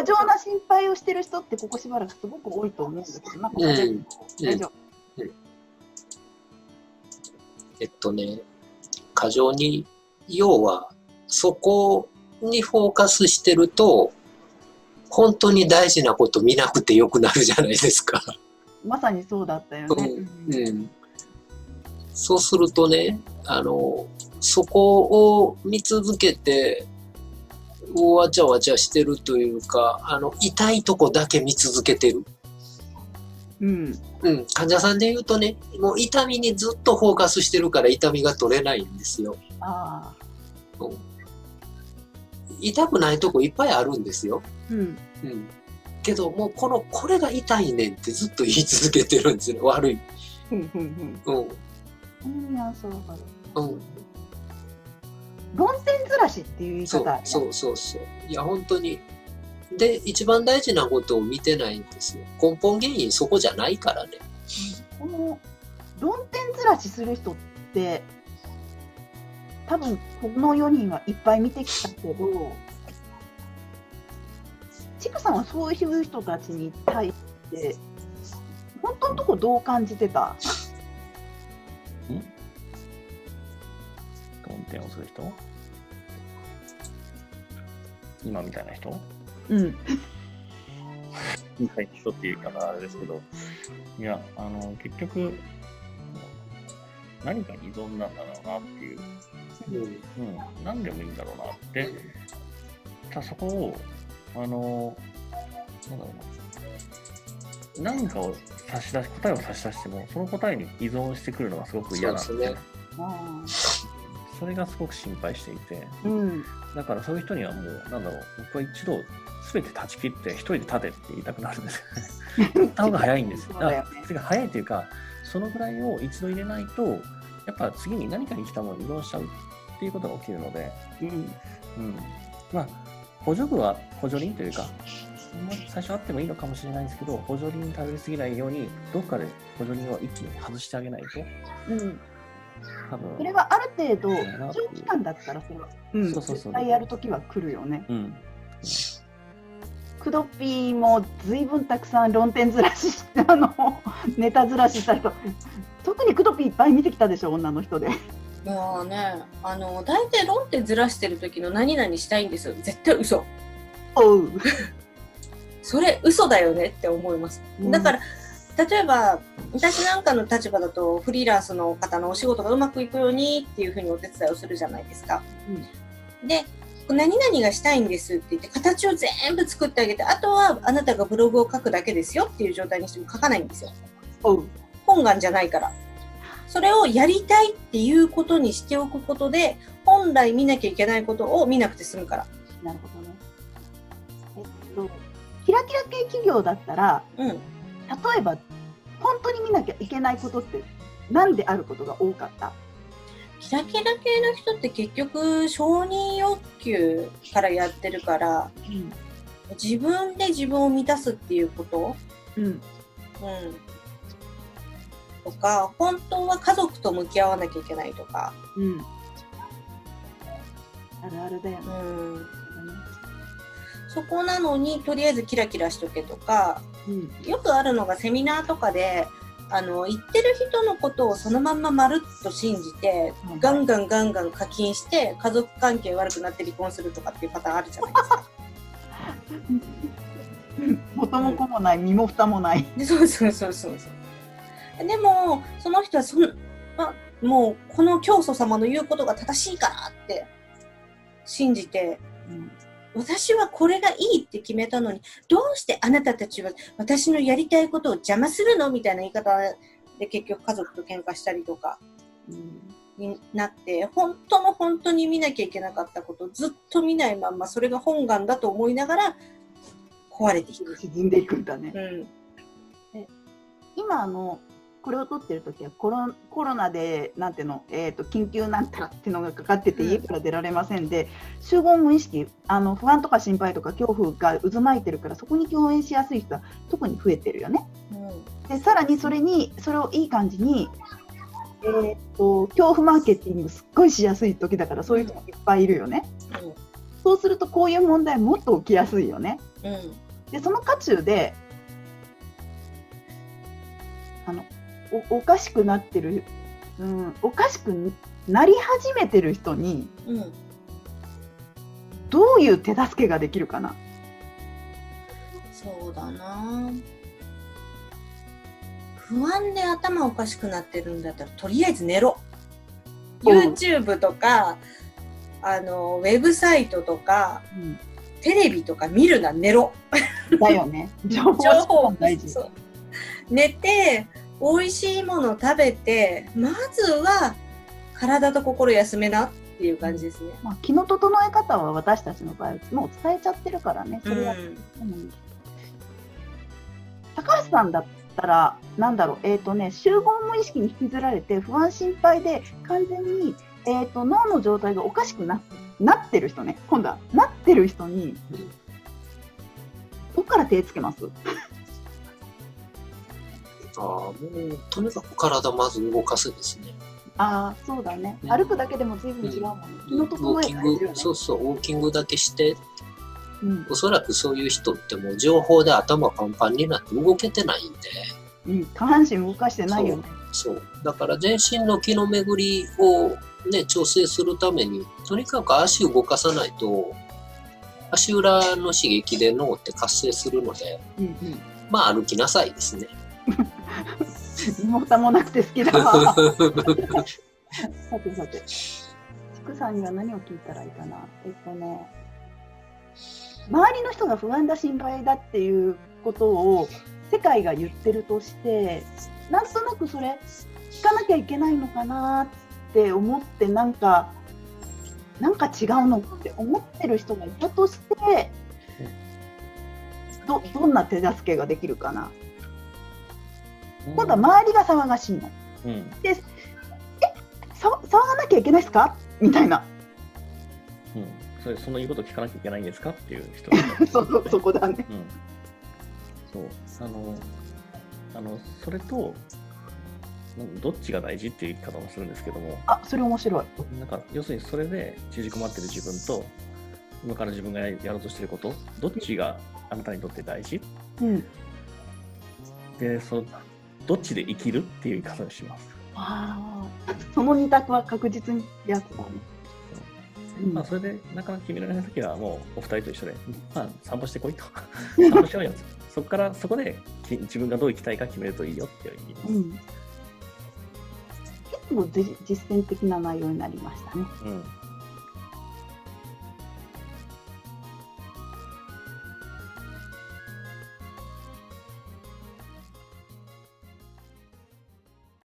過剰な心配をしてる人ってここしばらくすごく多いと思うんだけど、なんか大丈夫、うん。大丈夫？えっとね、過剰に、要は、そこにフォーカスしてると、本当に大事なこと見なくてよくなるじゃないですか。まさにそうだったよね。うん。うん、そうするとね、あの、そこを見続けて、わちゃわちゃしてるというか、あの、痛いとこだけ見続けてる。うん。うん、患者さんで言うとね、もう痛みにずっとフォーカスしてるから痛みが取れないんですよ。ああ。痛くないとこいっぱいあるんですよ。うん。うん。けど、もうこの、これが痛いねんってずっと言い続けてるんですよ。悪い。ふんふん。うん。うん、そう。うん。論点ずらしっていう言いそう方そうそうそう。いや、本当に。で、一番大事なことを見てないんですよ。根本原因そこじゃないからね。この論点ずらしする人って多分この4人はいっぱい見てきたけどちくさんはそういう人たちに対して本当のとこどう感じてた？論点をする人？今みたいな人？うん。みたいな人っていう言い方はあれですけど、いや、あの、結局、何かに依存なんだろうなっていう、うん。うん、何でもいいんだろうなって、ただそこを、あの、なんだろうな、何かを差し出し、答えを差し出しても、その答えに依存してくるのがすごく嫌なんで。すねそれがすごく心配していて、ーうん。だからそういう人にはもう、なんだろう、僕は一度、すべて断ち切って、一人で立てって言いたくなるんです。よ。言った方が早いんです。よ。だよね。あそれが早いというか、そのぐらいを一度入れないと、やっぱ次に何かに来たものに依存しちゃうっていうことが起きるので、うん。うん。まあ、補助具は補助輪というか、最初あってもいいのかもしれないですけど、補助輪に頼りすぎないように、どっかで補助輪を一気に外してあげないと、うん多分、それはある程度長期間だったらそれは、うん、そうそうそう絶対やるときは来るよねうん。クドピーもずいぶんたくさん論点ずらしあの ネタずらしした人特にクドピーいっぱい見てきたでしょ女の人でもうね、あの、大体論点ずらしてる時の何々したいんですよ。絶対嘘。おう それ嘘だよねって思います。うんだから、例えば、私なんかの立場だと、フリーランスの方のお仕事がうまくいくようにっていうふうにお手伝いをするじゃないですか。で、何々がしたいんですって言って、形を全部作ってあげて、あとはあなたがブログを書くだけですよっていう状態にしても書かないんですよ。おう本願じゃないから。それをやりたいっていうことにしておくことで、本来見なきゃいけないことを見なくて済むから。なるほどねえっとキラキラ系企業だったらうん。例えば本当に見なきゃいけないことって何であることが多かった？キラキラ系の人って結局承認欲求からやってるから、自分で自分を満たすっていうこと、うんうん。うん。とか、本当は家族と向き合わなきゃいけないとか、うん。あるあるだよね。うん。そこなのに、とりあえずキラキラしとけとか、うんよくあるのがセミナーとかで、あの、言ってる人のことをそのまんままるっと信じて、ガンガンガンガン課金して、家族関係悪くなって離婚するとかっていうパターンあるじゃないですか。元も子もない身も蓋もないで そうそうそうそうそう。でも、その人はそん、あ、もう、この教祖様の言うことが正しいからって信じて、私はこれがいいって決めたのに、どうしてあなたたちは私のやりたいことを邪魔するのみたいな言い方で結局家族と喧嘩したりとかになって、本当の本当に見なきゃいけなかったことをずっと見ないまんま、それが本願だと思いながら壊れていく。沈んでいくんだねうん。今あのこれを撮ってる時はコロコロナでなんての、えー、と緊急なんたらっていうのがかかっててうん家から出られませんで、集合無意識あの不安とか心配とか恐怖が渦巻いてるからそこに共演しやすい人は特に増えてるよね。うんでさらにそれにそれをいい感じに、えー、と恐怖マーケティングすっごいしやすい時だからそういう人もいっぱいいるよね。そうするとこういう問題もっと起きやすいよね。うん。でその渦中であのおおかしくなってる、うん、おかしくなり始めてる人にうん。どういう手助けができるかな？そうだな。不安で頭おかしくなってるんだったら、とりあえず寝ろ。うん YouTube とか、あの、ウェブサイトとか、うんテレビとか見るな、寝ろ。だよね 情報寝て、美味しいもの食べて、まずは体と心休めなっていう感じですね。まあ、気の整え方は私たちの場合もう伝えちゃってるからね。それは、うん。うん高橋さんだったらなんだろう。えっ、とね集合無意識に引きずられて不安心配で完全に、えー、と脳の状態がおかしくななってる人ね。今度は。なってる人にどっから手つけます？ああ、もう、とにかく体まず動かすですね。ああそうだね。うん。歩くだけでも随分違うもんね、気のウォ整えーキング、大事よねそうそう、ウォーキングだけして、うん。おそらくそういう人ってもう情報で頭パンパンになって動けてないんで、うん、下半身動かしてないよね。そう。だから全身の気の巡りをね、調整するために、とにかく足動かさないと、足裏の刺激で脳って活性するので、うんうん。まあ歩きなさいですね。身も蓋もなくて好きだわ さてさて、ちくさんには何を聞いたらいいかな。えっとね、周りの人が不安だ、心配だっていうことを世界が言ってるとして、なんとなくそれ、聞かなきゃいけないのかなって思って、なんか、なんか違うのって思ってる人がいたとして、どどんな手助けができるかな。今度は周りが騒がしいの。うんさ騒がなきゃいけないですか？みたいな。うん、それその言うこと聞かなきゃいけないんですか？っていう人 そそそこだね。うん、そうあのあのそれとうんどっちが大事っていう言い方もするんですけどもあ、それ面白い。なんか要するにそれで縮こまってる自分と今から自分がやろうとしてることどっちがあなたにとって大事？うん。でそどっちで生きるっていう言い方をします。ああ、その二択は確実にやつだね。うんまあ、それでなかなか決められないときはもうお二人と一緒で、まあ、散歩してこいと。散歩しようよ。そこから、そこでき自分がどう生きたいか決めるといいよっていう意味うん。結構じ実践的な内容になりましたね。うん。